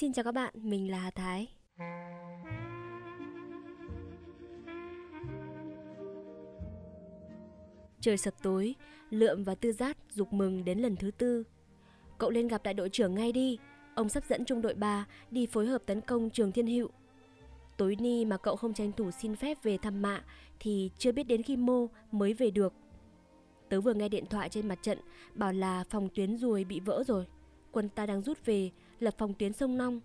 Xin chào các bạn, mình là Hà Thái. Trời sập tối, Lượm và Tư Giác dục mừng đến lần thứ tư. Cậu lên gặp đại đội trưởng ngay đi, ông sắp dẫn trung đội 3 đi phối hợp tấn công trường Thiên Hữu. Tối ni mà cậu không tranh thủ xin phép về thăm mạ thì chưa biết đến khi mô mới về được. Tớ vừa nghe điện thoại trên mặt trận bảo là phòng tuyến ruồi bị vỡ rồi. Quân ta đang rút về, lập phòng tuyến sông Nong.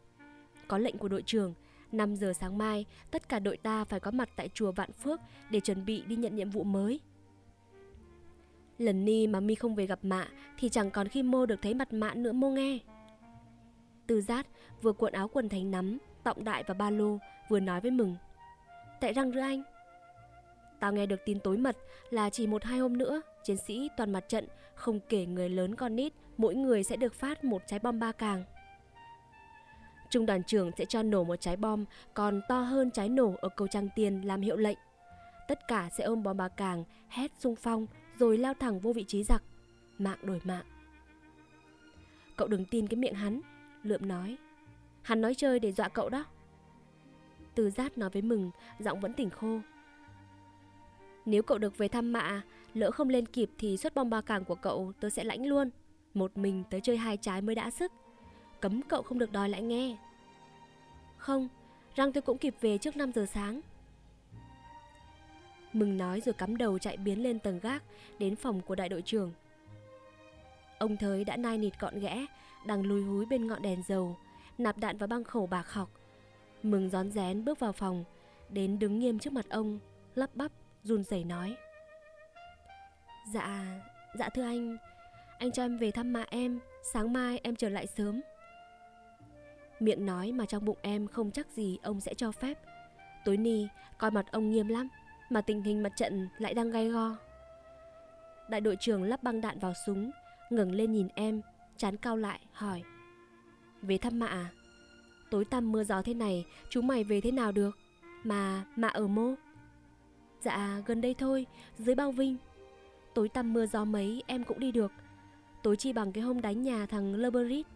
Có lệnh của đội trưởng, 5 giờ sáng mai, tất cả đội ta phải có mặt tại chùa Vạn Phước để chuẩn bị đi nhận nhiệm vụ mới. Lần ni mà mi không về gặp mạ thì chẳng còn khi mô được thấy mặt mạ nữa mô nghe. Từ giác vừa cuộn áo quần thành nắm, tọng đại và ba lô vừa nói với mừng. Tại răng rưa anh. Tao nghe được tin tối mật là chỉ một hai hôm nữa, chiến sĩ toàn mặt trận, không kể người lớn con nít, mỗi người sẽ được phát một trái bom ba càng. Trung đoàn trưởng sẽ cho nổ một trái bom còn to hơn trái nổ ở cầu Trang Tiền làm hiệu lệnh. Tất cả sẽ ôm bom ba càng, hét sung phong rồi lao thẳng vô vị trí giặc. Mạng đổi mạng. Cậu đừng tin cái miệng hắn, Lượm nói. Hắn nói chơi để dọa cậu đó. Từ Giát nói với mừng, giọng vẫn tỉnh khô. Nếu cậu được về thăm mạ, lỡ không lên kịp thì suất bom ba càng của cậu tớ sẽ lãnh luôn. Một mình tớ chơi hai trái mới đã sức. Cấm cậu không được đòi lại nghe. Không, răng tôi cũng kịp về trước 5 giờ sáng. Mừng nói rồi cắm đầu chạy biến lên tầng gác đến phòng của đại đội trưởng. Ông Thới đã nai nịt gọn ghẽ, đang lùi húi bên ngọn đèn dầu, nạp đạn vào băng khẩu bạc học. Mừng rón rén bước vào phòng, đến đứng nghiêm trước mặt ông, lắp bắp, run rẩy nói. Dạ, dạ thưa anh, anh cho em về thăm mạ em, sáng mai em trở lại sớm. Miệng nói mà trong bụng em không chắc gì ông sẽ cho phép. Tối ni, coi mặt ông nghiêm lắm, mà tình hình mặt trận lại đang gay go. Đại đội trưởng lắp băng đạn vào súng, ngẩng lên nhìn em, chán cao lại, hỏi. Về thăm mạ à? Tối tăm mưa gió thế này, chú mày về thế nào được? Mà mạ ở mô? Dạ, gần đây thôi, dưới bao vinh. Tối tăm mưa gió mấy em cũng đi được. Tối chi bằng cái hôm đánh nhà thằng Lerberit.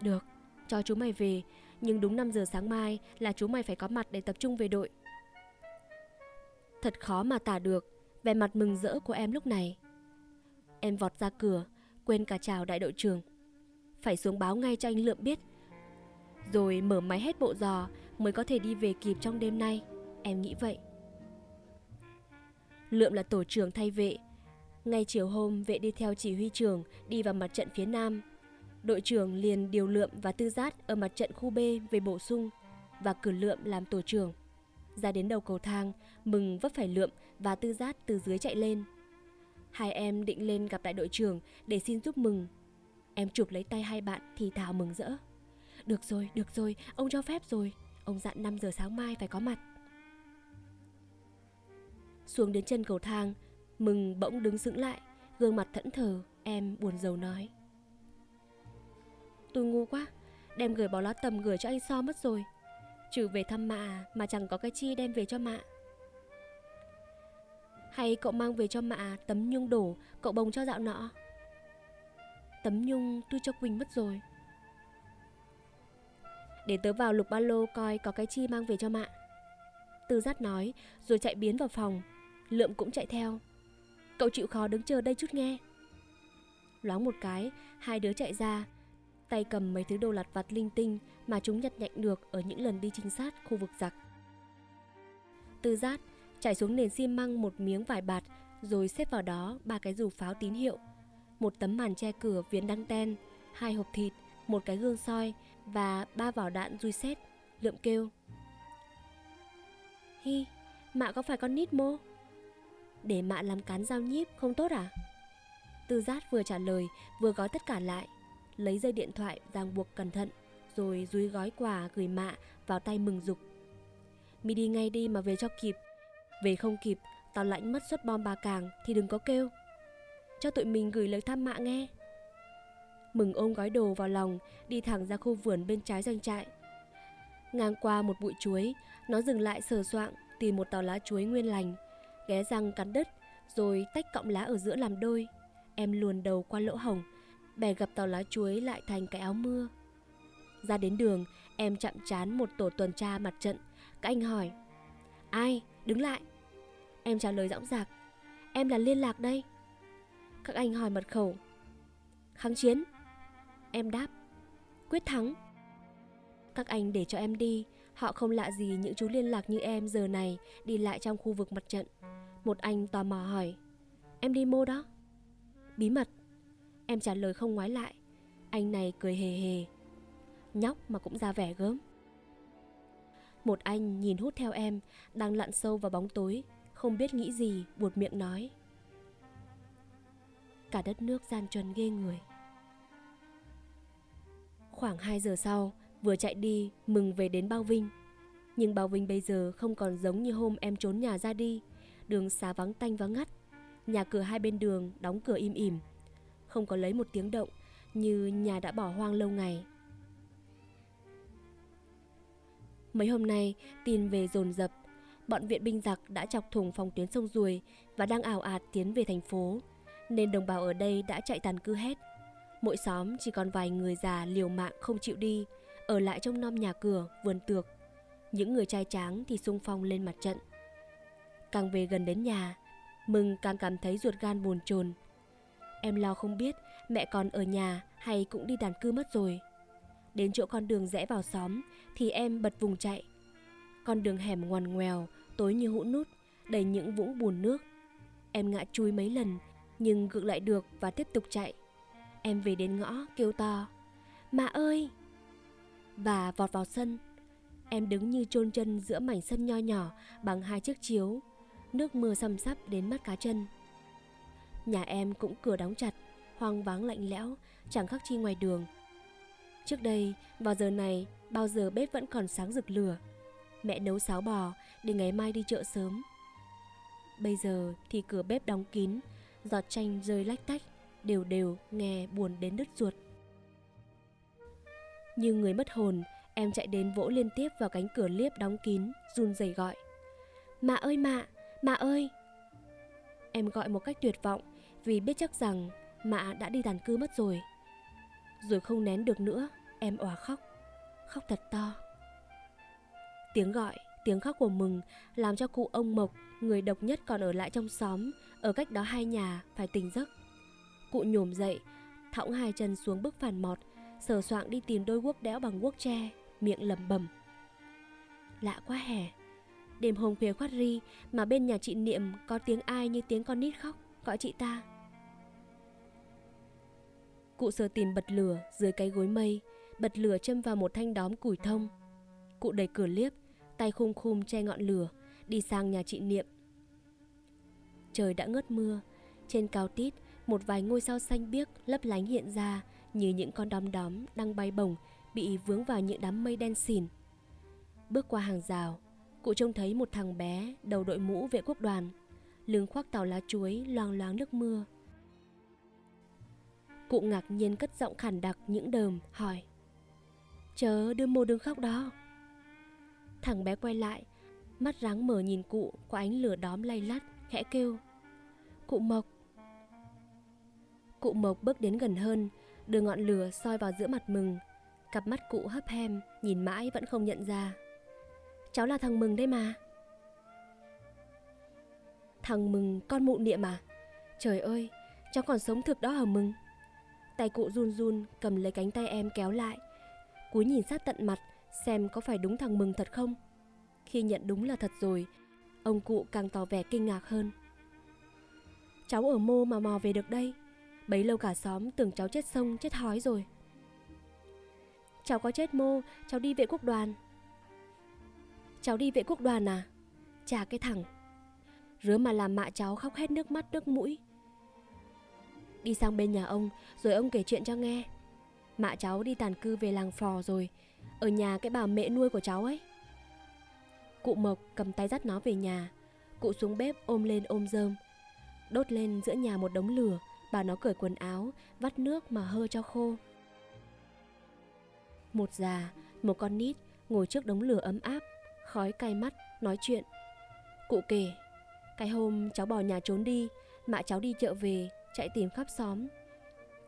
Được, cho chú mày về, nhưng đúng 5 giờ sáng mai là chú mày phải có mặt để tập trung về đội. Thật khó mà tả được vẻ mặt mừng rỡ của em lúc này. Em vọt ra cửa, quên cả chào đại đội trưởng. Phải xuống báo ngay cho anh Lượm biết. Rồi mở máy hết bộ giò mới có thể đi về kịp trong đêm nay. Em nghĩ vậy. Lượm là tổ trưởng thay vệ. Ngay chiều hôm, vệ đi theo chỉ huy trưởng đi vào mặt trận phía Nam. Đội trưởng liền điều Lượm và Tư Giác ở mặt trận khu B về bổ sung và cử Lượm làm tổ trưởng. Ra đến đầu cầu thang, Mừng vấp phải Lượm và Tư Giác từ dưới chạy lên. Hai em định lên gặp đại đội trưởng để xin giúp Mừng. Em chụp lấy tay hai bạn thì thào mừng rỡ. Được rồi, được rồi, ông cho phép rồi. Ông dặn 5 giờ sáng mai phải có mặt. Xuống đến chân cầu thang, Mừng bỗng đứng sững lại, gương mặt thẫn thờ, em buồn rầu nói. Tôi ngu quá, đem gửi bỏ lá tầm gửi cho anh so mất rồi. Trừ về thăm mạ mà chẳng có cái chi đem về cho mạ. Hay cậu mang về cho mạ tấm nhung đổ cậu bồng cho dạo nọ? Tấm nhung tôi cho Quỳnh mất rồi. Để tớ vào lục ba lô coi có cái chi mang về cho mạ. Tư giác nói rồi chạy biến vào phòng. Lượm cũng chạy theo. Cậu chịu khó đứng chờ đây chút nghe. Loáng một cái, hai đứa chạy ra, tay cầm mấy thứ đồ lặt vặt linh tinh mà chúng nhặt nhạnh được ở những lần đi trinh sát khu vực giặc. Tư giác trải xuống nền xi măng một miếng vải bạt rồi xếp vào đó ba cái dù pháo tín hiệu, một tấm màn che cửa viền đăng ten, hai hộp thịt, một cái gương soi và ba vỏ đạn dui xét, lượm kêu. Hi, mạ có phải con nít mô? Để mạ làm cán dao nhíp không tốt à? Tư giác vừa trả lời vừa gói tất cả lại, lấy dây điện thoại ràng buộc cẩn thận, rồi dúi gói quà gửi mạ vào tay mừng dục. Mi đi ngay đi mà về cho kịp, về không kịp, tao lãnh mất suất bom bà càng thì đừng có kêu. Cho tụi mình gửi lời thăm mạ nghe. Mừng ôm gói đồ vào lòng, đi thẳng ra khu vườn bên trái doanh trại. Ngang qua một bụi chuối, nó dừng lại sờ soạng tìm một tàu lá chuối nguyên lành, ghé răng cắn đứt, rồi tách cọng lá ở giữa làm đôi. Em luồn đầu qua lỗ hồng, bè gặp tàu lá chuối lại thành cái áo mưa. Ra đến đường, em chạm chán một tổ tuần tra mặt trận. Các anh hỏi, ai, đứng lại. Em trả lời dõng dạc, em là liên lạc đây. Các anh hỏi mật khẩu, kháng chiến. Em đáp, quyết thắng. Các anh để cho em đi, họ không lạ gì những chú liên lạc như em giờ này đi lại trong khu vực mặt trận. Một anh tò mò hỏi, em đi mô đó. Bí mật. Em trả lời không ngoái lại. Anh này cười hề hề. Nhóc mà cũng ra vẻ gớm. Một anh nhìn hút theo em, đang lặn sâu vào bóng tối, không biết nghĩ gì, buột miệng nói. Cả đất nước gian truân ghê người. Khoảng 2 giờ sau, vừa chạy đi, mừng về đến Bao Vinh. Nhưng Bao Vinh bây giờ không còn giống như hôm em trốn nhà ra đi. Đường xá vắng tanh vắng ngắt. Nhà cửa hai bên đường đóng cửa im ỉm. Không có lấy một tiếng động như nhà đã bỏ hoang lâu ngày. Mấy hôm nay, tin về dồn dập. Bọn viện binh giặc đã chọc thủng phòng tuyến sông Ruồi và đang ảo ạt tiến về thành phố. Nên đồng bào ở đây đã chạy tàn cư hết. Mỗi xóm chỉ còn vài người già liều mạng không chịu đi, ở lại trong non nhà cửa, vườn tược. Những người trai tráng thì sung phong lên mặt trận. Càng về gần đến nhà, Mừng càng cảm thấy ruột gan buồn chồn. Em lo không biết mẹ còn ở nhà hay cũng đi đàn cư mất rồi. Đến chỗ con đường rẽ vào xóm thì em bật vùng chạy. Con đường hẻm ngoằn ngoèo, tối như hũ nút, đầy những vũng bùn nước. Em ngã chui mấy lần nhưng gượng lại được và tiếp tục chạy. Em về đến ngõ kêu to, mẹ ơi! Và vọt vào sân. Em đứng như chôn chân giữa mảnh sân nho nhỏ bằng hai chiếc chiếu. Nước mưa xăm sắp đến mắt cá chân. Nhà em cũng cửa đóng chặt, hoang vắng lạnh lẽo, chẳng khác chi ngoài đường. Trước đây, vào giờ này, bao giờ bếp vẫn còn sáng rực lửa. Mẹ nấu sáo bò để ngày mai đi chợ sớm. Bây giờ thì cửa bếp đóng kín, giọt chanh rơi lách tách, đều đều nghe buồn đến đứt ruột. Như người mất hồn, em chạy đến vỗ liên tiếp vào cánh cửa liếp đóng kín, run rẩy gọi. Mạ ơi mạ, mạ ơi! Em gọi một cách tuyệt vọng vì biết chắc rằng mạ đã đi tàn cư mất rồi. Rồi không nén được nữa, em òa khóc, khóc thật to. Tiếng gọi, tiếng khóc của mừng làm cho cụ ông Mộc, người độc nhất còn ở lại trong xóm, ở cách đó hai nhà, phải tỉnh giấc. Cụ nhổm dậy, thõng hai chân xuống bức phản mọt, sờ soạng đi tìm đôi guốc đẽo bằng guốc tre, miệng lẩm bẩm. Lạ quá hè, đêm hôm khuya khoát ri mà bên nhà chị Niệm có tiếng ai như tiếng con nít khóc, gọi chị ta. Cụ sờ tìm bật lửa dưới cái gối mây, bật lửa châm vào một thanh đóm củi thông. Cụ đẩy cửa liếp, tay khum khum che ngọn lửa, đi sang nhà chị Niệm. Trời đã ngớt mưa, trên cao tít, một vài ngôi sao xanh biếc lấp lánh hiện ra như những con đom đóm đang bay bổng bị vướng vào những đám mây đen xỉn. Bước qua hàng rào, cụ trông thấy một thằng bé đầu đội mũ vệ quốc đoàn, lưng khoác tàu lá chuối loang loáng nước mưa. Cụ ngạc nhiên cất giọng khản đặc những đờm, hỏi. Chớ đưa mô đứng khóc đó. Thằng bé quay lại Mắt ráng mở nhìn cụ qua ánh lửa đóm lay lắt Khẽ kêu. Cụ Mộc. Cụ Mộc bước đến gần hơn Đưa ngọn lửa soi vào giữa mặt mừng. Cặp mắt cụ hấp hem Nhìn mãi vẫn không nhận ra. Cháu là thằng Mừng đấy mà. Thằng Mừng con mụ niệm à? Trời ơi Cháu còn sống thực đó hả Mừng? Tay cụ run run cầm lấy cánh tay em kéo lại. Cúi nhìn sát tận mặt, Xem có phải đúng thằng Mừng thật không? Khi nhận đúng là thật rồi, Ông cụ càng tỏ vẻ kinh ngạc hơn. Cháu ở mô mà mò về được đây. Bấy lâu cả xóm tưởng cháu chết sông, chết hói rồi. Cháu có chết mô, Cháu đi vệ quốc đoàn. Cháu đi vệ quốc đoàn à? Chà, cái thằng. Rứa mà làm mạ cháu khóc hết nước mắt, nước mũi. Đi sang bên nhà ông, Rồi ông kể chuyện cho nghe. Mạ cháu đi tàn cư về làng phò rồi, Ở nhà cái bà mẹ nuôi của cháu ấy. Cụ Mộc cầm tay dắt nó về nhà, Cụ xuống bếp ôm lên ôm rơm. Đốt lên giữa nhà một đống lửa, Bà nó cởi quần áo, Vắt nước mà hơ cho khô. Một già, Một con nít Ngồi trước đống lửa ấm áp, Khói cay mắt, Nói chuyện. Cụ kể, Cái hôm cháu bỏ nhà trốn đi, Mạ cháu đi chợ về Chạy tìm khắp xóm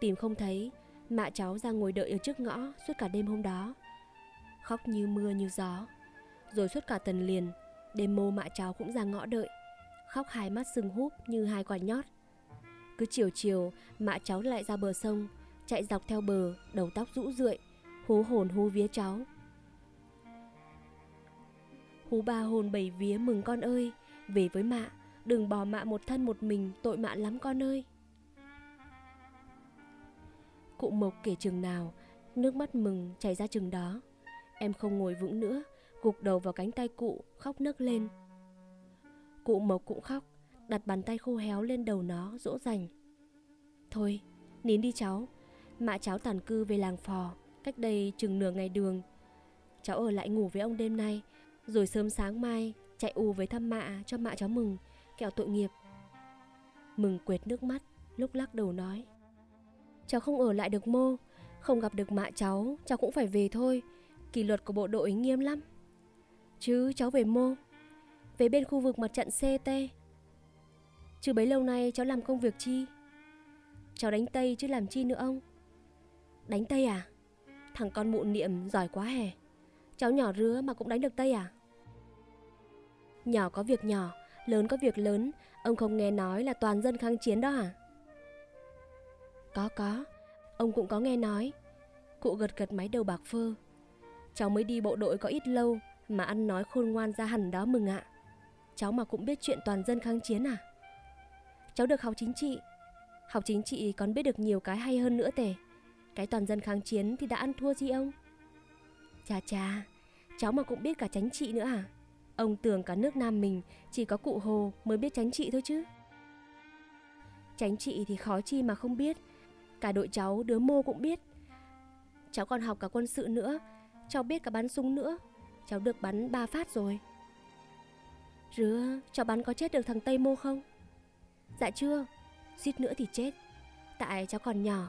Tìm không thấy Mạ cháu ra ngồi đợi ở trước ngõ Suốt cả đêm hôm đó khóc như mưa như gió. Rồi suốt cả tuần liền, đêm mô mạ cháu cũng ra ngõ đợi, khóc hai mắt sưng húp như hai quả nhót. Cứ chiều chiều, mạ cháu lại ra bờ sông, chạy dọc theo bờ, đầu tóc rũ rượi, hú hồn hú vía cháu. Hú ba hồn bảy vía mừng con ơi, về với mạ, đừng bỏ mạ một thân một mình, tội mạ lắm con ơi. Cụ Mộc kể chừng nào, nước mắt mừng chảy ra chừng đó. Em không ngồi vững nữa, gục đầu vào cánh tay cụ, khóc nấc lên. Cụ Mộc cũng khóc, đặt bàn tay khô héo lên đầu nó, dỗ dành. Thôi, nín đi cháu, mạ cháu tàn cư về làng phò, cách đây chừng nửa ngày đường. Cháu ở lại ngủ với ông đêm nay, rồi sớm sáng mai chạy ù với thăm mạ cho mạ cháu mừng, kẹo tội nghiệp. Mừng quệt nước mắt, lúc lắc đầu nói. Cháu không ở lại được mô, không gặp được mạ cháu, cháu cũng phải về thôi. Kỷ luật của bộ đội nghiêm lắm. Chứ cháu về mô, về bên khu vực mặt trận CT. Chứ bấy lâu nay cháu làm công việc chi? Cháu đánh Tây chứ làm chi nữa ông? Đánh Tây à? Thằng con mụ niệm giỏi quá hè. Cháu nhỏ rứa mà cũng đánh được Tây à? Nhỏ có việc nhỏ, lớn có việc lớn, ông không nghe nói là toàn dân kháng chiến đó à? Có có, ông cũng có nghe nói. Cụ gật gật máy đầu bạc phơ. Cháu mới đi bộ đội có ít lâu mà ăn nói khôn ngoan ra hẳn đó mừng ạ. Cháu mà cũng biết chuyện toàn dân kháng chiến à? Cháu được học chính trị. Học chính trị còn biết được nhiều cái hay hơn nữa tề. Cái toàn dân kháng chiến thì đã ăn thua gì ông? Chà chà, cháu mà cũng biết cả tránh trị nữa à? Ông tưởng cả nước Nam mình chỉ có cụ Hồ mới biết tránh trị thôi chứ. Tránh trị thì khó chi mà không biết. Cả đội cháu đứa mô cũng biết. Cháu còn học cả quân sự nữa. Cháu biết cả bắn súng nữa. Cháu được bắn ba phát rồi. Rứa, cháu bắn có chết được thằng Tây mô không? Dạ chưa, suýt nữa thì chết. Tại cháu còn nhỏ,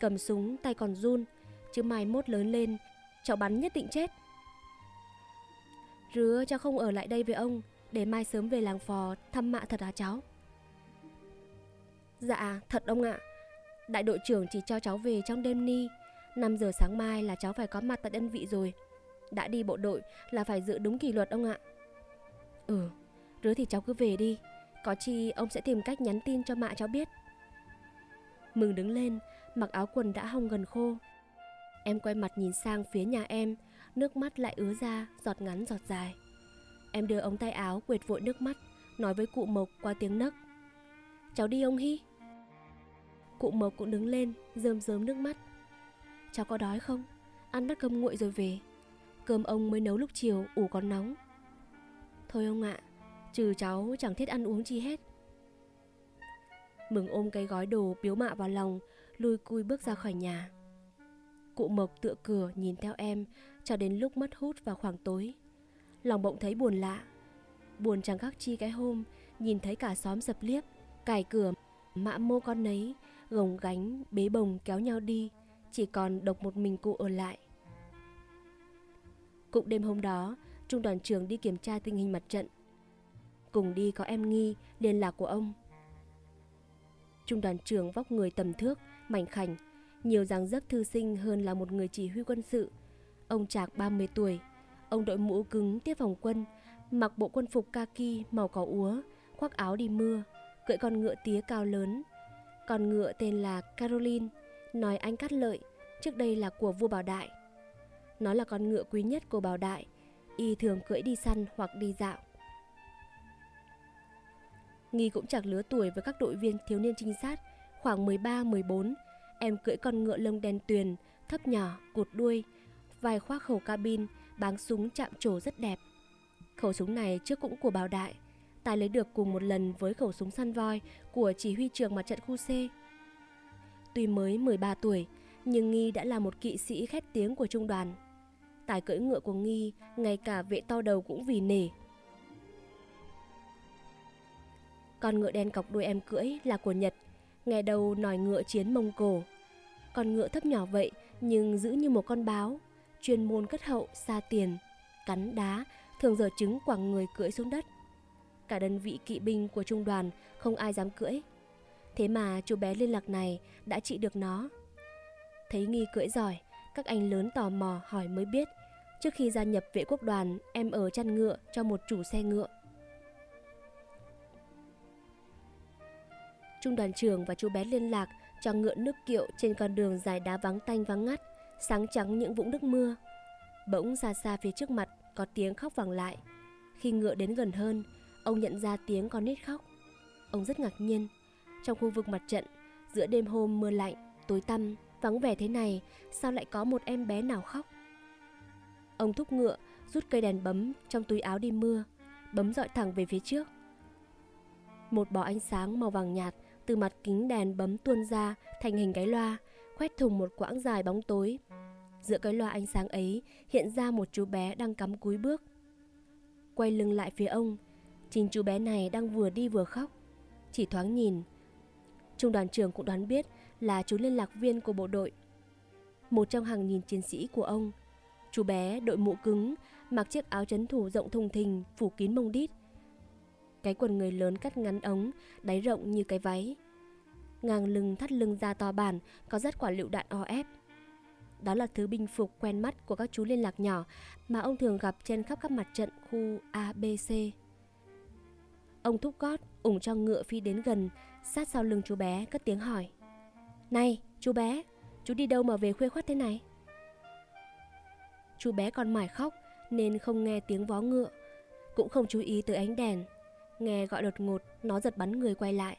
cầm súng tay còn run. Chứ mai mốt lớn lên, cháu bắn nhất định chết. Rứa cháu không ở lại đây với ông Để mai sớm về làng phò thăm mạ thật hả cháu Dạ thật ông ạ Đại đội trưởng chỉ cho cháu về trong đêm ni 5 giờ sáng mai là cháu phải có mặt tại đơn vị rồi Đã đi bộ đội là phải giữ đúng kỷ luật ông ạ Ừ Rứa thì cháu cứ về đi Có chi ông sẽ tìm cách nhắn tin cho mạ cháu biết Mừng đứng lên Mặc áo quần đã hong gần khô Em quay mặt nhìn sang phía nhà em nước mắt lại ứa ra, giọt ngắn giọt dài. Em đưa ống tay áo quệt vội nước mắt, nói với cụ Mộc qua tiếng nấc. Cháu đi ông Hy. Cụ Mộc cũng đứng lên, rơm rớm nước mắt. Cháu có đói không? Ăn bát cơm nguội rồi về. Cơm ông mới nấu lúc chiều, ủ còn nóng. Thôi ông ạ, trừ cháu chẳng thiết ăn uống chi hết. Mừng ôm cái gói đồ biếu mạ vào lòng, lùi cui bước ra khỏi nhà. Cụ Mộc tựa cửa nhìn theo em cho đến lúc mất hút vào khoảng tối. Lòng bỗng thấy buồn lạ. Buồn chẳng khác chi cái hôm nhìn thấy cả xóm dập liếp, cài cửa, mạ mô con nấy, gồng gánh, bế bồng kéo nhau đi, chỉ còn độc một mình cụ ở lại. Cũng đêm hôm đó, trung đoàn trưởng đi kiểm tra tình hình mặt trận. Cùng đi có em nghi, liên lạc của ông. Trung đoàn trưởng vóc người tầm thước, mảnh khảnh, nhiều dáng dấp thư sinh hơn là một người chỉ huy quân sự. Ông Trạc 30 tuổi, ông đội mũ cứng tiếp phòng quân, mặc bộ quân phục kaki màu cỏ úa, khoác áo đi mưa, cưỡi con ngựa tía cao lớn. Con ngựa tên là Caroline, nói anh cắt lợi, trước đây là của vua Bảo Đại. Nó là con ngựa quý nhất của Bảo Đại, y thường cưỡi đi săn hoặc đi dạo. Nghi cũng chẳng lứa tuổi với các đội viên thiếu niên trinh sát, khoảng 13-14, Em cưỡi con ngựa lông đen tuyền, thấp nhỏ, cụt đuôi, vài khoác khẩu cabin, báng súng chạm trổ rất đẹp. Khẩu súng này trước cũng của Bảo Đại, Tài lấy được cùng một lần với khẩu súng săn voi của chỉ huy trưởng mặt trận khu C. Tuy mới 13 tuổi, nhưng Nghi đã là một kỵ sĩ khét tiếng của trung đoàn. Tài cưỡi ngựa của Nghi, ngay cả vệ to đầu cũng vì nể. Con ngựa đen cọc đuôi em cưỡi là của Nhật, nghe đầu nòi ngựa chiến Mông Cổ. Con ngựa thấp nhỏ vậy nhưng giữ như một con báo, chuyên môn cất hậu, xa tiền, cắn đá, thường giờ trứng quẳng người cưỡi xuống đất. Cả đơn vị kỵ binh của trung đoàn không ai dám cưỡi. Thế mà chú bé liên lạc này đã trị được nó. Thấy nghi cưỡi giỏi, các anh lớn tò mò hỏi mới biết, Trước khi gia nhập vệ quốc đoàn, em ở chăn ngựa cho một chủ xe ngựa. Trung đoàn trưởng và chú bé liên lạc cho ngựa nước kiệu trên con đường dài đá vắng tanh vắng ngắt, sáng trắng những vũng nước mưa. Bỗng xa xa phía trước mặt có tiếng khóc vang lại. Khi ngựa đến gần hơn, ông nhận ra tiếng con nít khóc. Ông rất ngạc nhiên. Trong khu vực mặt trận, giữa đêm hôm mưa lạnh, tối tăm, vắng vẻ thế này, sao lại có một em bé nào khóc? Ông thúc ngựa, rút cây đèn bấm trong túi áo đi mưa, bấm dọi thẳng về phía trước. Một bó ánh sáng màu vàng nhạt từ mặt kính đèn bấm tuôn ra thành hình cái loa, khoét thùng một quãng dài bóng tối. Giữa cái loa ánh sáng ấy hiện ra một chú bé đang cắm cúi bước. Quay lưng lại phía ông, chính chú bé này đang vừa đi vừa khóc. Chỉ thoáng nhìn, trung đoàn trưởng cũng đoán biết là chú liên lạc viên của bộ đội. Một trong hàng nghìn chiến sĩ của ông, chú bé đội mũ cứng, mặc chiếc áo chấn thủ rộng thùng thình, phủ kín mông đít, cái quần người lớn cắt ngắn ống, đáy rộng như cái váy. Ngang lưng thắt lưng da to bản, có rất quả lựu đạn o ép. Đó là thứ binh phục quen mắt của các chú liên lạc nhỏ mà ông thường gặp trên khắp các mặt trận khu A, B, C. Ông thúc gót, ủng cho ngựa phi đến gần, sát sau lưng chú bé, cất tiếng hỏi. Này, chú bé, chú đi đâu mà về khuya khoắt thế này? Chú bé còn mải khóc nên không nghe tiếng vó ngựa, cũng không chú ý tới ánh đèn Nghe gọi đột ngột, nó giật bắn người quay lại.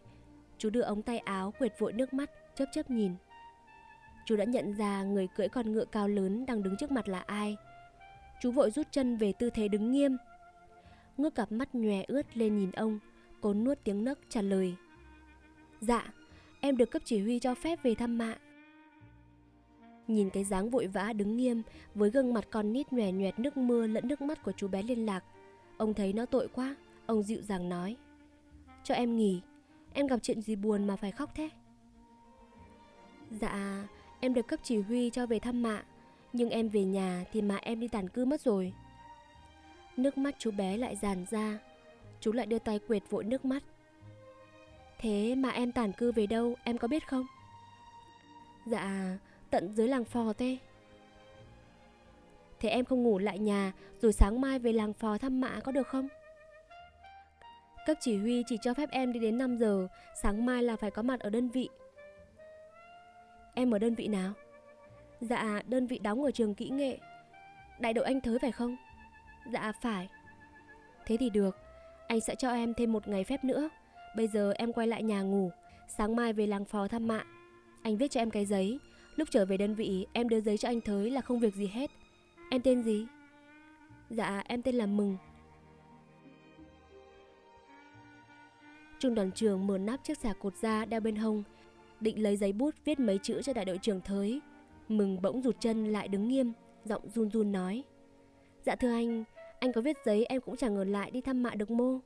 Chú đưa ống tay áo quệt vội nước mắt, chớp chớp nhìn. Chú đã nhận ra người cưỡi con ngựa cao lớn đang đứng trước mặt là ai. Chú vội rút chân về tư thế đứng nghiêm. Ngước cặp mắt nhòe ướt lên nhìn ông, cố nuốt tiếng nấc trả lời. Dạ, em được cấp chỉ huy cho phép về thăm mạ. Nhìn cái dáng vội vã đứng nghiêm với gương mặt con nít nhòe nhòe nước mưa lẫn nước mắt của chú bé liên lạc, ông thấy nó tội quá. Ông dịu dàng nói Cho em nghỉ Em gặp chuyện gì buồn mà phải khóc thế Dạ Em được cấp chỉ huy cho về thăm mạ Nhưng em về nhà thì mà em đi tàn cư mất rồi Nước mắt chú bé lại dàn ra Chú lại đưa tay quệt vội nước mắt Thế mà em tản cư về đâu em có biết không? Dạ tận dưới làng phò tê Thế em không ngủ lại nhà Rồi sáng mai về làng phò thăm mạ có được không? Cấp chỉ huy chỉ cho phép em đi đến 5 giờ, sáng mai là phải có mặt ở đơn vị. Em ở đơn vị nào? Dạ, đơn vị đóng ở trường kỹ nghệ. Đại đội anh Thới phải không? Dạ, phải. Thế thì được, anh sẽ cho em thêm một ngày phép nữa. Bây giờ em quay lại nhà ngủ, sáng mai về làng phò thăm mạ. Anh viết cho em cái giấy, lúc trở về đơn vị em đưa giấy cho anh Thới là không việc gì hết. Em tên gì? Dạ, em tên là Mừng. Trung đoàn trưởng mở nắp chiếc xà cột ra đeo bên hông, định lấy giấy bút viết mấy chữ cho đại đội trưởng Thới. Mừng bỗng rụt chân lại đứng nghiêm, giọng run run nói. Dạ thưa anh, anh có viết giấy em cũng chẳng ngờ lại đi thăm mạ được mô.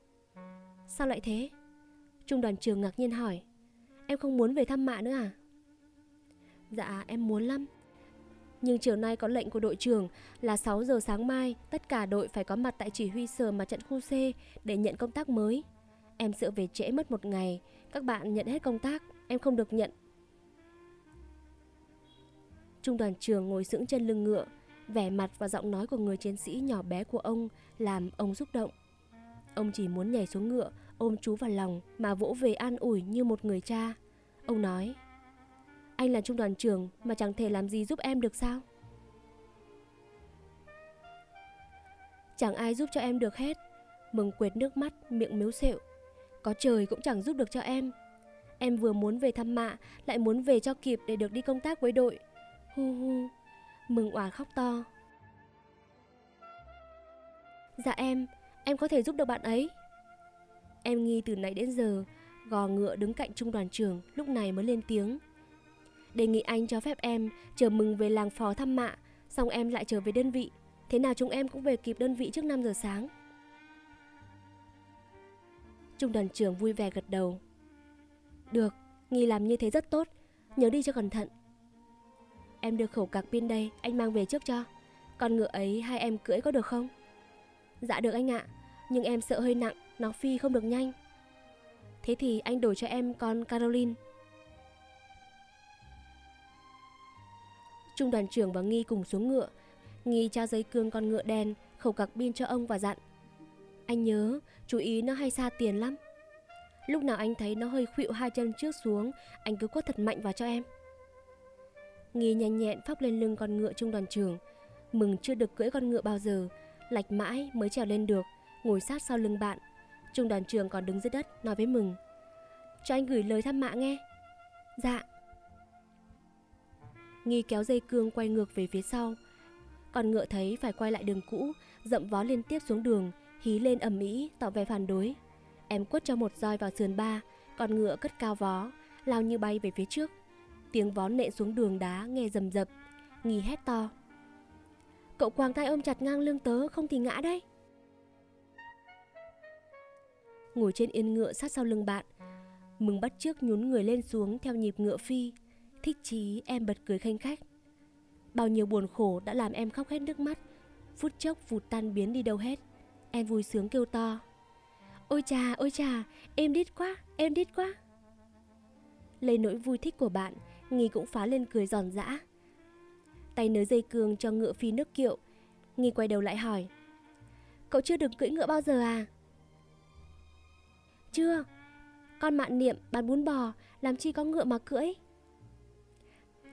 Sao lại thế? Trung đoàn trưởng ngạc nhiên hỏi. Em không muốn về thăm mạ nữa à? Dạ em muốn lắm. Nhưng chiều nay có lệnh của đội trưởng là 6 giờ sáng mai, tất cả đội phải có mặt tại chỉ huy sở mặt trận khu C để nhận công tác mới. Em sợ về trễ mất một ngày Các bạn nhận hết công tác, Em không được nhận Trung đoàn trường ngồi sững chân lưng ngựa Vẻ mặt và giọng nói của người chiến sĩ nhỏ bé của ông Làm ông xúc động. Ông chỉ muốn nhảy xuống ngựa, Ôm chú vào lòng Mà vỗ về an ủi như một người cha. Ông nói, Anh là trung đoàn trưởng Mà chẳng thể làm gì giúp em được sao? Chẳng ai giúp cho em được hết. Mừng quệt nước mắt, Miệng miếu xẹo có trời cũng chẳng giúp được cho em. Em vừa muốn về thăm mạ, Lại muốn về cho kịp để được đi công tác với đội. Hu hu. Mừng òa khóc to. Dạ em Em có thể giúp được bạn ấy. Em nghi từ nãy đến giờ Gò ngựa đứng cạnh trung đoàn trưởng Lúc này mới lên tiếng. Đề nghị anh cho phép em Chờ mừng về làng phò thăm mạ Xong em lại trở về đơn vị. Thế nào chúng em cũng về kịp đơn vị trước 5 giờ sáng. Trung đoàn trưởng vui vẻ gật đầu. Được, Nghi làm như thế rất tốt, nhớ đi cho cẩn thận. Em được khẩu cạc pin đây, anh mang về trước cho. Con ngựa ấy hai em cưỡi có được không? Dạ được anh ạ, nhưng em sợ hơi nặng, nó phi không được nhanh. Thế thì anh đổi cho em con Caroline. Trung đoàn trưởng và Nghi cùng xuống ngựa. Nghi trao giấy cương con ngựa đen, khẩu cạc pin cho ông và dặn. Anh nhớ, chú ý nó hay xa tiền lắm. Lúc nào anh thấy nó hơi khuỵu hai chân trước xuống, anh cứ quất thật mạnh vào cho em. Nghi nhanh nhẹn phóc lên lưng con ngựa trung đoàn trường. Mừng chưa được cưỡi con ngựa bao giờ, lạch mãi mới trèo lên được, ngồi sát sau lưng bạn. Trung đoàn trường còn đứng dưới đất nói với Mừng. Cho anh gửi lời thăm mạ nghe. Dạ. Nghi kéo dây cương quay ngược về phía sau. Con ngựa thấy phải quay lại đường cũ, dậm vó liên tiếp xuống đường, hí lên ầm ĩ tỏ vẻ phản đối. Em quất cho một roi vào sườn ba, con ngựa cất cao vó, lao như bay về phía trước. Tiếng vó nện xuống đường đá nghe rầm rập, nghi hét to. Cậu quàng tay ôm chặt ngang lưng tớ không thì ngã đấy. Ngồi trên yên ngựa sát sau lưng bạn, mừng bắt trước nhún người lên xuống theo nhịp ngựa phi. Thích chí em bật cười khanh khách. Bao nhiêu buồn khổ đã làm em khóc hết nước mắt, phút chốc vụt tan biến đi đâu hết. Em vui sướng kêu to. Ôi chà, ôi chà, em đít quá, em đít quá. Lấy nỗi vui thích của bạn, Nghi cũng phá lên cười giòn giã. Tay nới dây cương cho ngựa phi nước kiệu. Nghi quay đầu lại hỏi. Cậu chưa được cưỡi ngựa bao giờ à? Chưa. Con mạn niệm bán bún bò, làm chi có ngựa mà cưỡi.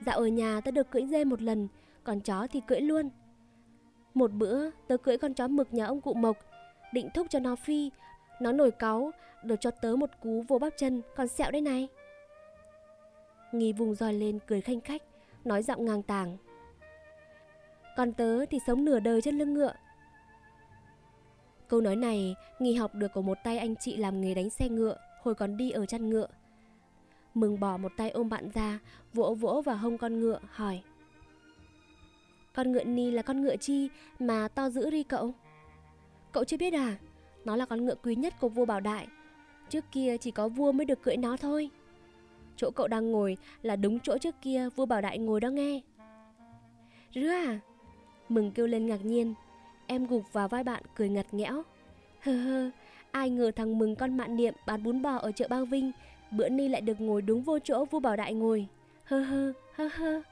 Dạo ở nhà tớ được cưỡi dê một lần, còn chó thì cưỡi luôn. Một bữa tớ cưỡi con chó mực nhà ông cụ Mộc, định thúc cho nó phi, nó nổi cáu, đột cho tớ một cú vô bắp chân, còn sẹo đây này. Nghi vùng roi lên cười khanh khách, nói giọng ngang tàng. Còn tớ thì sống nửa đời trên lưng ngựa. Câu nói này Nghi học được của một tay anh chị làm nghề đánh xe ngựa hồi còn đi ở chăn ngựa. Mừng bỏ một tay ôm bạn ra, vỗ vỗ vào hông con ngựa, hỏi. Con ngựa ni là con ngựa chi mà to dữ đi cậu? Cậu chưa biết à? Nó là con ngựa quý nhất của vua Bảo Đại. Trước kia chỉ có vua mới được cưỡi nó thôi. Chỗ cậu đang ngồi là đúng chỗ trước kia vua Bảo Đại ngồi đó nghe. Rứa à? Mừng kêu lên ngạc nhiên. Em gục vào vai bạn cười ngặt nghẽo. Hơ hơ, ai ngờ thằng Mừng con mạn niệm bán bún bò ở chợ Bao Vinh, bữa ni lại được ngồi đúng vô chỗ vua Bảo Đại ngồi. Hơ hơ, hơ hơ.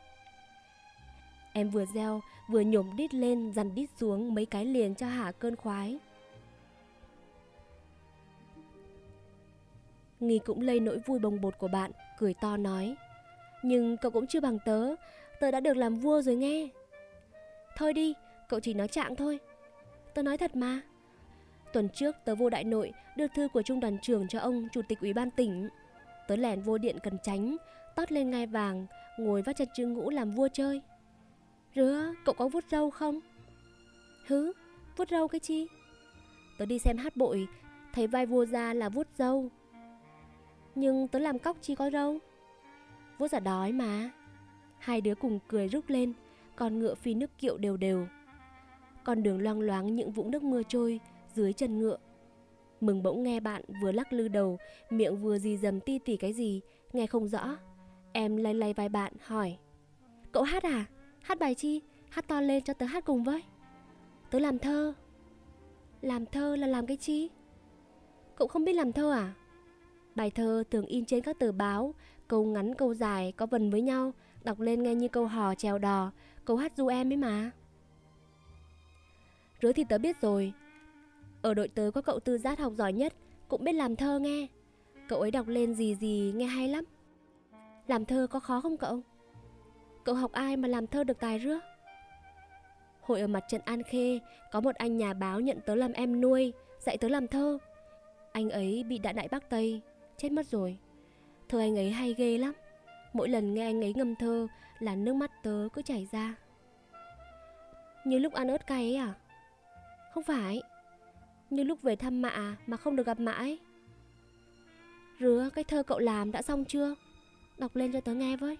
Em vừa reo, vừa nhổm đít lên, dằn đít xuống mấy cái liền cho hả cơn khoái. Nghi cũng lây nỗi vui bồng bột của bạn, cười to nói. Nhưng cậu cũng chưa bằng tớ, tớ đã được làm vua rồi nghe. Thôi đi, cậu chỉ nói trạng thôi. Tớ nói thật mà. Tuần trước tớ vô đại nội đưa thư của trung đoàn trưởng cho ông chủ tịch ủy ban tỉnh. Tớ lẻn vô điện cần tránh, tót lên ngai vàng, ngồi vắt chân trương ngũ làm vua chơi. Rứa, cậu có vuốt râu không? Hứ, vuốt râu cái chi? Tớ đi xem hát bội, thấy vai vua ra là vuốt râu. Nhưng tớ làm cóc chi có râu. Vuốt giả đói mà. Hai đứa cùng cười rúc lên, con ngựa phi nước kiệu đều đều. Con đường loang loáng những vũng nước mưa trôi dưới chân ngựa. Mừng bỗng nghe bạn vừa lắc lư đầu, miệng vừa gì dầm ti tỉ cái gì, nghe không rõ. Em lay lay vai bạn hỏi. Cậu hát à? Hát bài chi? Hát to lên cho tớ hát cùng với. Tớ làm thơ. Làm thơ là làm cái chi? Cậu không biết làm thơ à? Bài thơ thường in trên các tờ báo, câu ngắn câu dài có vần với nhau, đọc lên nghe như câu hò trèo đò, câu hát du em ấy mà. Rứa thì tớ biết rồi. Ở đội tớ có cậu tư giác học giỏi nhất, cũng biết làm thơ nghe. Cậu ấy đọc lên gì gì nghe hay lắm. Làm thơ có khó không cậu? Cậu học ai mà làm thơ được tài rứa? Hội ở mặt trận An Khê, có một anh nhà báo nhận tớ làm em nuôi, dạy tớ làm thơ. Anh ấy bị đạn đại Bắc Tây, chết mất rồi. Thơ anh ấy hay ghê lắm. Mỗi lần nghe anh ấy ngâm thơ là nước mắt tớ cứ chảy ra. Như lúc ăn ớt cay ấy à? Không phải. Như lúc về thăm mạ mà không được gặp mãi. Rứa, cái thơ cậu làm đã xong chưa? Đọc lên cho tớ nghe với.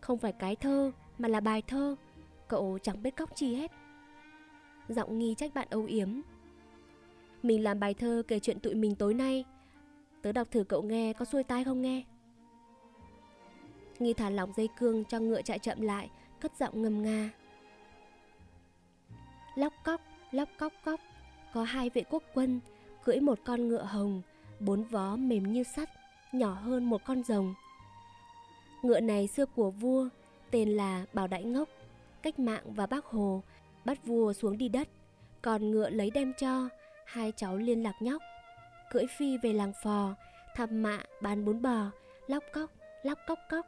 Không phải cái thơ mà là bài thơ Cậu chẳng biết cóc chi hết Giọng nghi trách bạn âu yếm Mình làm bài thơ kể chuyện tụi mình tối nay Tớ đọc thử cậu nghe có xuôi tai không nghe Nghi thả lỏng dây cương cho ngựa chạy chậm lại Cất giọng ngầm nga Lóc cóc, lóc cóc cóc Có hai vệ quốc quân Cưỡi một con ngựa hồng Bốn vó mềm như sắt Nhỏ hơn một con rồng Ngựa này xưa của vua, tên là Bảo Đại Ngốc. cách mạng và bác Hồ, bắt vua xuống đi đất, còn ngựa lấy đem cho, hai cháu liên lạc nhóc. Cưỡi phi về làng phò, thăm mạ, bán bún bò, lóc cóc, lóc cóc cóc.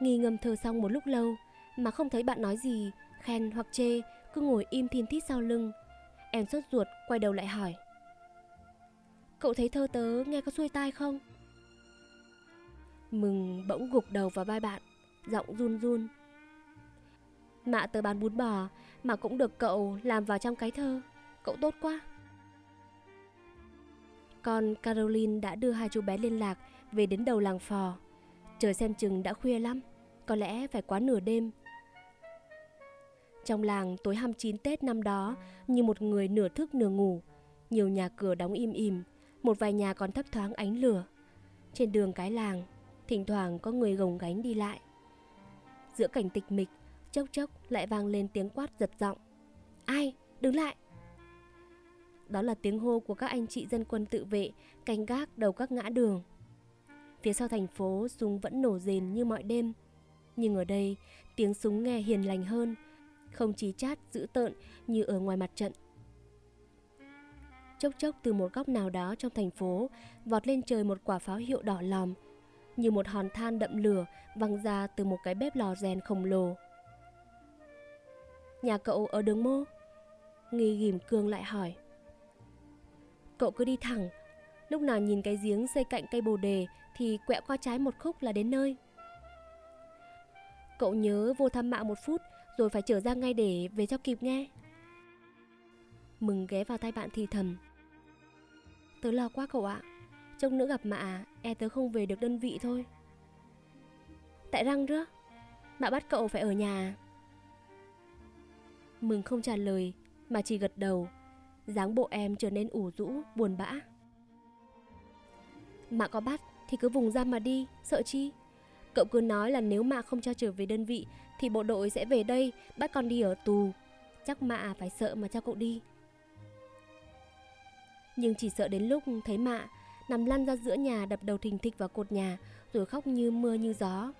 Nghi ngâm thơ xong một lúc lâu, mà không thấy bạn nói gì, khen hoặc chê, cứ ngồi im thiên thít sau lưng. Em sốt ruột, quay đầu lại hỏi. Cậu thấy thơ tớ nghe có xuôi tai không? Mừng bỗng gục đầu vào vai bạn, giọng run run. Mạ tớ bán bún bò mà cũng được cậu làm vào trong cái thơ. Cậu tốt quá. Còn Caroline đã đưa hai chú bé liên lạc về đến đầu làng phò. Trời xem chừng đã khuya lắm, có lẽ phải quá nửa đêm. Trong làng tối 29 Tết năm đó, như một người nửa thức nửa ngủ, nhiều nhà cửa đóng im im, một vài nhà còn thấp thoáng ánh lửa. Trên đường cái làng, thỉnh thoảng có người gồng gánh đi lại. Giữa cảnh tịch mịch, chốc chốc lại vang lên tiếng quát giật giọng. Ai? Đứng lại! Đó là tiếng hô của các anh chị dân quân tự vệ canh gác đầu các ngã đường. Phía sau thành phố súng vẫn nổ rền như mọi đêm. Nhưng ở đây tiếng súng nghe hiền lành hơn, không chí chát dữ tợn như ở ngoài mặt trận. Chốc chốc từ một góc nào đó trong thành phố vọt lên trời một quả pháo hiệu đỏ lòm, như một hòn than đậm lửa văng ra từ một cái bếp lò rèn khổng lồ. Nhà cậu ở đường mô? Nghi ghim cương lại hỏi. Cậu cứ đi thẳng, lúc nào nhìn cái giếng xây cạnh cây bồ đề thì quẹo qua trái một khúc là đến nơi. Cậu nhớ vô thăm mạ một phút rồi phải trở ra ngay để về cho kịp nghe. Mừng ghé vào tay bạn thì thầm. Tớ lo quá cậu ạ, trông nữa gặp mạ, e tớ không về được đơn vị thôi. Tại răng rứa, mạ bắt cậu phải ở nhà. Mừng không trả lời mà chỉ gật đầu dáng bộ em trở nên ủ rũ, buồn bã. Mạ có bắt thì cứ vùng ra mà đi, sợ chi? Cậu cứ nói là nếu mạ không cho trở về đơn vị thì bộ đội sẽ về đây bắt con đi ở tù. Chắc mạ phải sợ mà cho cậu đi. Nhưng chỉ sợ đến lúc thấy mạ nằm lăn ra giữa nhà đập đầu thình thịch vào cột nhà rồi khóc như mưa như gió.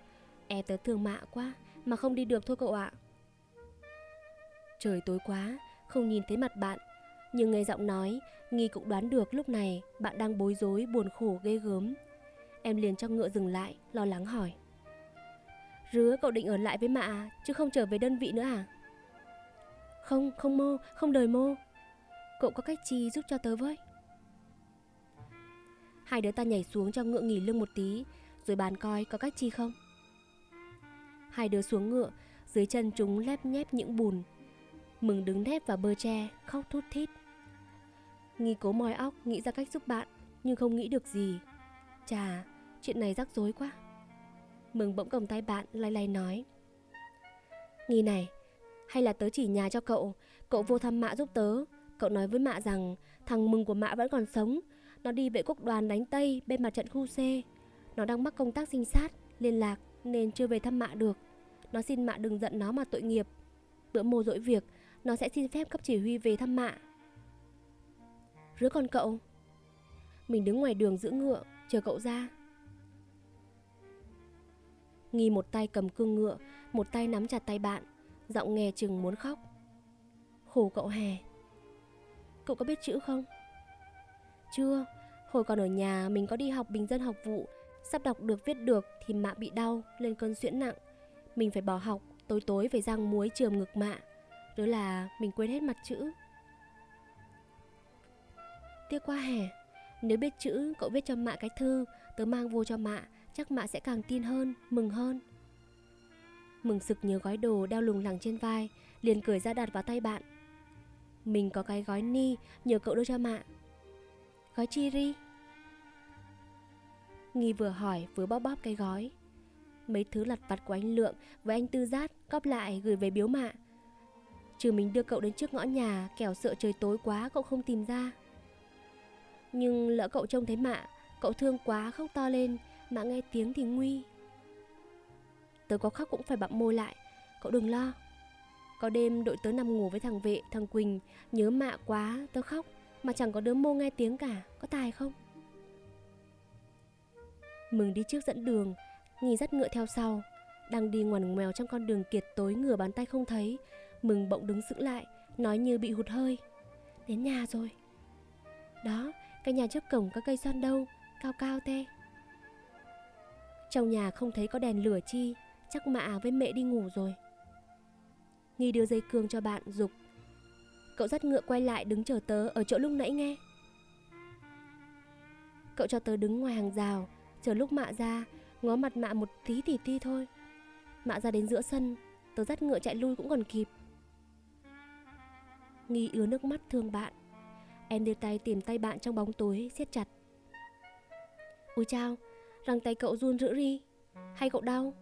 E tớ thương mạ quá mà không đi được thôi cậu ạ. Trời tối quá, không nhìn thấy mặt bạn nhưng nghe giọng nói, Nghi cũng đoán được lúc này bạn đang bối rối, buồn khổ, ghê gớm. Em liền cho ngựa dừng lại, lo lắng hỏi. Rứa cậu định ở lại với mạ, à? chứ không trở về đơn vị nữa à? Không, không mô, không đời mô. Cậu có cách chi giúp cho tớ với? Hai đứa ta nhảy xuống cho ngựa nghỉ lưng một tí, rồi bàn coi có cách chi không. Hai đứa xuống ngựa, dưới chân chúng lép nhép những bùn. Mừng đứng nép vào bơ tre, khóc thút thít. Nghi cố moi óc nghĩ ra cách giúp bạn Nhưng không nghĩ được gì. Chà, chuyện này rắc rối quá. Mừng bỗng cầm tay bạn lay lay nói. Nghi này Hay là tớ chỉ nhà cho cậu Cậu vô thăm mạ giúp tớ. Cậu nói với mạ rằng Thằng mừng của mạ vẫn còn sống. Nó đi vệ quốc đoàn đánh Tây bên mặt trận khu C. Nó đang mắc công tác sinh sát Liên lạc nên chưa về thăm mạ được. Nó xin mạ đừng giận nó mà tội nghiệp. Bữa mô dỗi việc Nó sẽ xin phép cấp chỉ huy về thăm mạ. Rứa con cậu. Mình đứng ngoài đường giữ ngựa, Chờ cậu ra. Nghi một tay cầm cương ngựa, Một tay nắm chặt tay bạn, Giọng nghe chừng muốn khóc. Khổ cậu hè. Cậu có biết chữ không? Chưa. Hồi còn ở nhà, mình có đi học bình dân học vụ. Sắp đọc được, viết được Thì mạ bị đau, lên cơn suyễn nặng. Mình phải bỏ học, Tối tối phải răng muối trường ngực mạ. Đó là mình quên hết mặt chữ. Tiếc quá hè Nếu biết chữ cậu viết cho mạ cái thư Tớ mang vô cho mạ Chắc mạ sẽ càng tin hơn, mừng hơn. Mừng sực nhớ gói đồ đeo lùng lẳng trên vai Liền cười ra đặt vào tay bạn. Mình có cái gói ni Nhờ cậu đưa cho mạ. Gói chi ri? Nghi vừa hỏi vừa bóp bóp cái gói. Mấy thứ lặt vặt của anh Lượng Với anh Tư giát góp lại gửi về biếu mạ. Trừ mình đưa cậu đến trước ngõ nhà Kẻo sợ trời tối quá cậu không tìm ra nhưng lỡ cậu trông thấy mạ Cậu thương quá khóc to lên Mạ nghe tiếng thì nguy. Tớ có khóc cũng phải bặm môi lại Cậu đừng lo. Có đêm đội tớ nằm ngủ với thằng vệ Thằng Quỳnh nhớ mạ quá tớ khóc Mà chẳng có đứa mô nghe tiếng cả Có tài không? Mừng đi trước dẫn đường Nghi dắt ngựa theo sau Đang đi ngoằn ngoèo trong con đường kiệt tối ngửa bàn tay không thấy. Mừng bỗng đứng sững lại Nói như bị hụt hơi. Đến nhà rồi. Đó, cái nhà trước cổng có cây son đâu, Cao cao thế Trong nhà không thấy có đèn lửa chi, Chắc mạ với mẹ đi ngủ rồi. Nghi đưa dây cương cho bạn dục. Cậu dắt ngựa quay lại đứng chờ tớ ở chỗ lúc nãy nghe. Cậu cho tớ đứng ngoài hàng rào, Chờ lúc mạ ra, Ngó mặt mạ một tí tỉ ti thôi. Mạ ra đến giữa sân, Tớ dắt ngựa chạy lui cũng còn kịp. Nghi ứa nước mắt thương bạn. Em đưa tay tìm tay bạn trong bóng tối, siết chặt. Ôi chao, Răng tay cậu run rữ ri Hay cậu đau?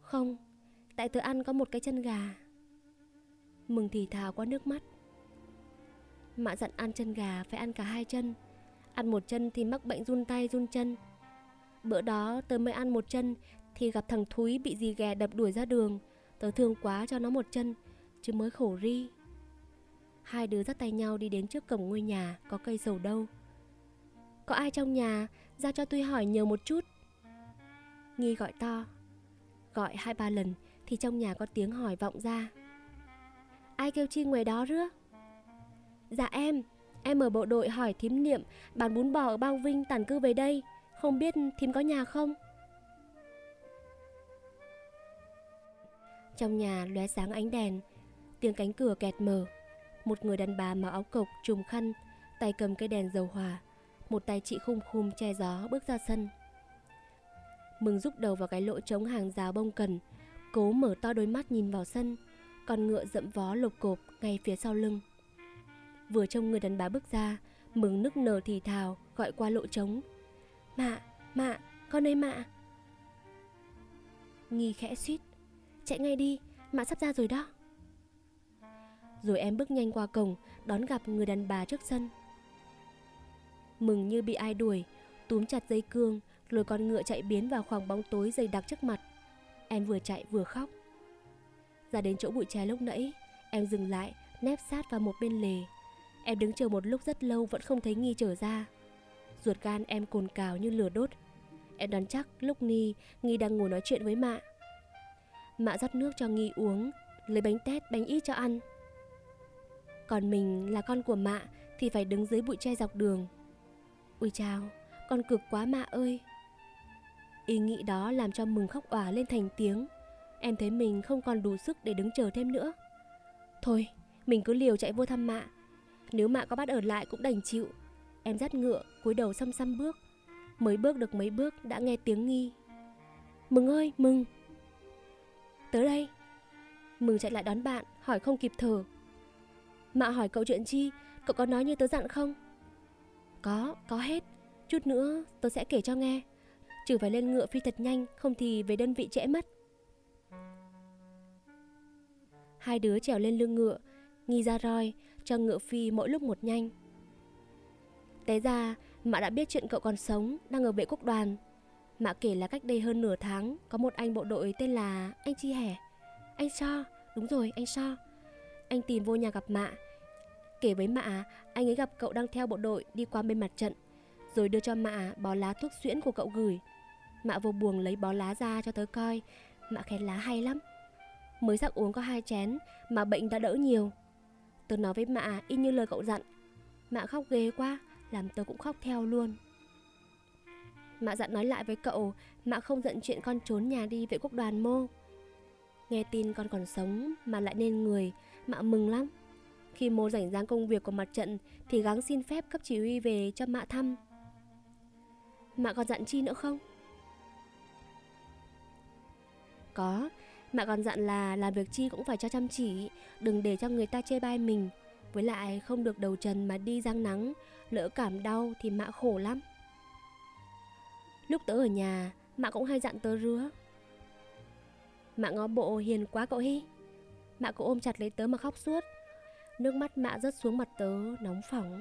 Không, Tại tớ ăn có một cái chân gà. Mừng thì thào qua nước mắt. Mạ dặn ăn chân gà phải ăn cả hai chân. Ăn một chân thì mắc bệnh run tay, run chân. Bữa đó tớ mới ăn một chân Thì gặp thằng Thúi bị gì ghè đập đuổi ra đường. Tớ thương quá cho nó một chân, Chứ mới khổ ri. Hai đứa dắt tay nhau đi đến trước cổng ngôi nhà, Có cây sầu đâu. Có ai trong nhà Ra cho tôi hỏi nhờ một chút? Nghi gọi to. Gọi hai ba lần Thì trong nhà có tiếng hỏi vọng ra. Ai kêu chi ngoài đó rứa? Dạ em Em ở bộ đội hỏi thím niệm Bán bún bò ở Bao Vinh tản cư về đây, Không biết thím có nhà không? Trong nhà lóe sáng ánh đèn, Tiếng cánh cửa kẹt mở. Một người đàn bà mặc áo cộc trùm khăn Tay cầm cây đèn dầu hỏa Một tay chị khum khum che gió bước ra sân. Mừng rúc đầu vào cái lỗ trống hàng rào bông cần Cố mở to đôi mắt nhìn vào sân Con ngựa dậm vó lộp cộp ngay phía sau lưng. Vừa trông người đàn bà bước ra Mừng nức nở thì thào Gọi qua lỗ trống. Mạ, mạ, con ơi mạ. Nghi khẽ suýt Chạy ngay đi, mạ sắp ra rồi đó. Rồi em bước nhanh qua cổng, Đón gặp người đàn bà trước sân. Mừng như bị ai đuổi, Túm chặt dây cương, Rồi con ngựa chạy biến vào khoảng bóng tối dày đặc trước mặt. Em vừa chạy vừa khóc. Ra đến chỗ bụi tre lúc nãy, Em dừng lại, Nép sát vào một bên lề. Em đứng chờ một lúc rất lâu vẫn không thấy Nghi trở ra. Ruột gan em cồn cào như lửa đốt. Em đoán chắc lúc Nghi Nghi đang ngồi nói chuyện với Mạ. Mạ rót nước cho Nghi uống, Lấy bánh tét, bánh ít cho ăn. Còn mình là con của Mạ Thì phải đứng dưới bụi tre dọc đường. Ui chào Con cực quá Mạ ơi. Ý nghĩ đó làm cho mừng khóc òa lên thành tiếng. Em thấy mình không còn đủ sức để đứng chờ thêm nữa. Thôi, Mình cứ liều chạy vô thăm Mạ. Nếu mạ có bắt ở lại cũng đành chịu. Em dắt ngựa, cúi đầu xăm xăm bước. Mới bước được mấy bước đã nghe tiếng nghi. Mừng ơi, mừng. Tới đây. Mừng chạy lại đón bạn, hỏi không kịp thở. Mạ hỏi cậu chuyện chi Cậu có nói như tớ dặn không Có, có hết Chút nữa tớ sẽ kể cho nghe Trừ phải lên ngựa phi thật nhanh Không thì về đơn vị trễ mất Hai đứa trèo lên lưng ngựa Nghi ra roi cho ngựa phi mỗi lúc một nhanh. Té ra, Mạ đã biết chuyện cậu còn sống, đang ở vệ quốc đoàn. Mạ kể là cách đây hơn nửa tháng, có một anh bộ đội tên là anh Chi Hẻ. Anh So, đúng rồi, anh So. Anh tìm vô nhà gặp Mạ. Kể với Mạ, anh ấy gặp cậu đang theo bộ đội đi qua bên mặt trận, rồi đưa cho Mạ bó lá thuốc xuyễn của cậu gửi. Mạ vô buồng lấy bó lá ra cho tớ coi, Mạ khen lá hay lắm. Mới sắc uống có hai chén mà bệnh đã đỡ nhiều. Tớ nói với Mạ y như lời cậu dặn Mạ khóc ghê quá Làm tớ cũng khóc theo luôn Mạ dặn nói lại với cậu Mạ không giận chuyện con trốn nhà đi vệ quốc đoàn mô Nghe tin con còn sống Mà lại nên người Mạ mừng lắm. Khi mô rảnh rang công việc của mặt trận, Thì gắng xin phép cấp chỉ huy về cho Mạ thăm. Mạ còn dặn chi nữa không? Có. Mạ còn dặn là làm việc chi cũng phải cho chăm chỉ, Đừng để cho người ta chê bai mình. Với lại không được đầu trần mà đi răng nắng, Lỡ cảm đau thì mạ khổ lắm. Lúc tớ ở nhà, Mạ cũng hay dặn tớ rứa. Mạ ngó bộ hiền quá cậu Hy Mạ cũng ôm chặt lấy tớ mà khóc suốt. Nước mắt mạ rớt xuống mặt tớ nóng phỏng.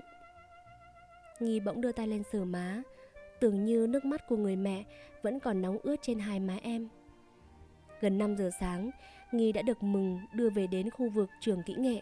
Nghi bỗng đưa tay lên sờ má. Tưởng như nước mắt của người mẹ Vẫn còn nóng ướt trên hai má em. Gần 5 giờ sáng, Nghi đã được mừng đưa về đến khu vực trường kỹ nghệ.